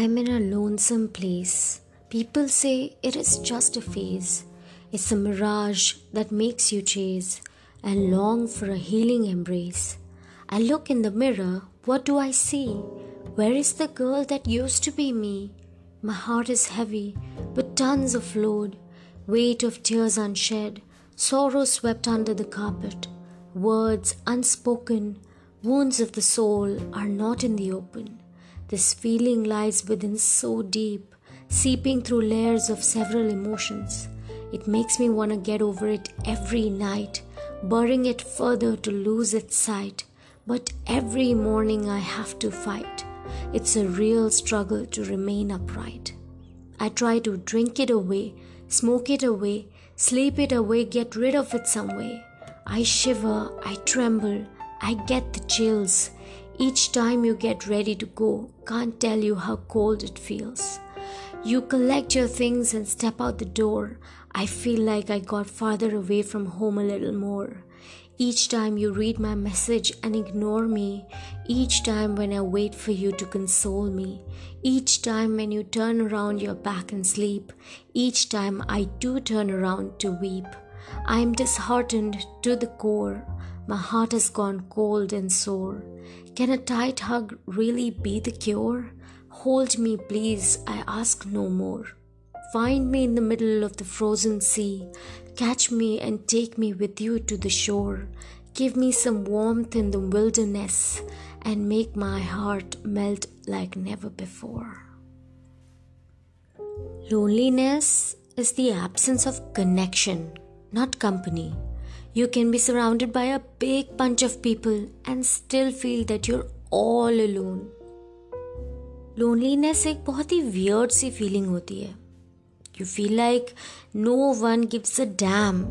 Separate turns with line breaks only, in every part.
I'm in a lonesome place. People say it is just a phase. It's a mirage that makes you chase and long for a healing embrace. I look in the mirror, what do I see? Where is the girl that used to be me? My heart is heavy with tons of load, weight of tears unshed, sorrow swept under the carpet, words unspoken, wounds of the soul are not in the open. This feeling lies within so deep, seeping through layers of several emotions. It makes me want to get over it every night, burying it further to lose its sight. But every morning I have to fight. It's a real struggle to remain upright. I try to drink it away, smoke it away, sleep it away, get rid of it some way. I shiver, I tremble, I get the chills. Each time you get ready to go, can't tell you how cold it feels. You collect your things and step out the door. I feel like I got farther away from home a little more. Each time you read my message and ignore me, each time when I wait for you to console me, each time when you turn around your back and sleep, each time I do turn around to weep, I am disheartened to the core. My heart has gone cold and sore. Can a tight hug really be the cure? Hold me, please, I ask no more. Find me in the middle of the frozen sea. Catch me and take me with you to the shore. Give me some warmth in the wilderness and make my heart melt like never before. Loneliness is the absence of connection, not company. You can be surrounded by a big bunch of people and still feel that you're all alone. Loneliness एक बहुत ही weird सी feeling होती है। You feel like no one gives a damn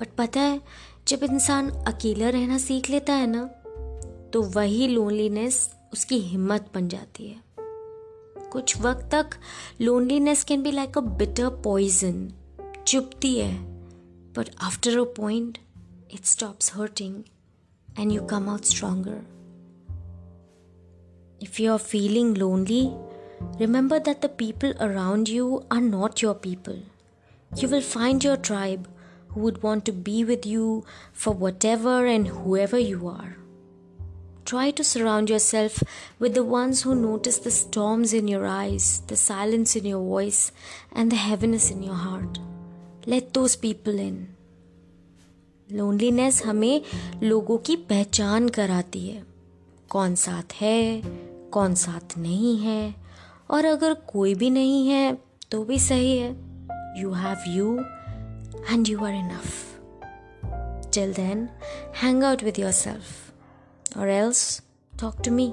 but पता है, जब इंसान अकेला रहना सीख लेता है ना तो वही लोनलीनेस उसकी हिम्मत बन जाती है। कुछ वक्त तक loneliness can be like a bitter poison चुपती है। But after a point it stops hurting and you come out stronger. If you're feeling lonely, remember that the people around you are not your people. You will find your tribe who would want to be with you for whatever and whoever you are. Try to surround yourself with the ones who notice the storms in your eyes, the silence in your voice, and the heaviness in your heart. Let those people in. Loneliness हमें लोगों की पहचान कराती है। कौन साथ है, कौन साथ नहीं है, और अगर कोई भी नहीं है तो भी सही है। You have you and you are enough till then hang out with yourself और else talk to me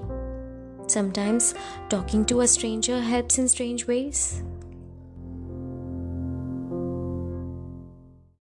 Sometimes talking to a stranger helps in strange ways.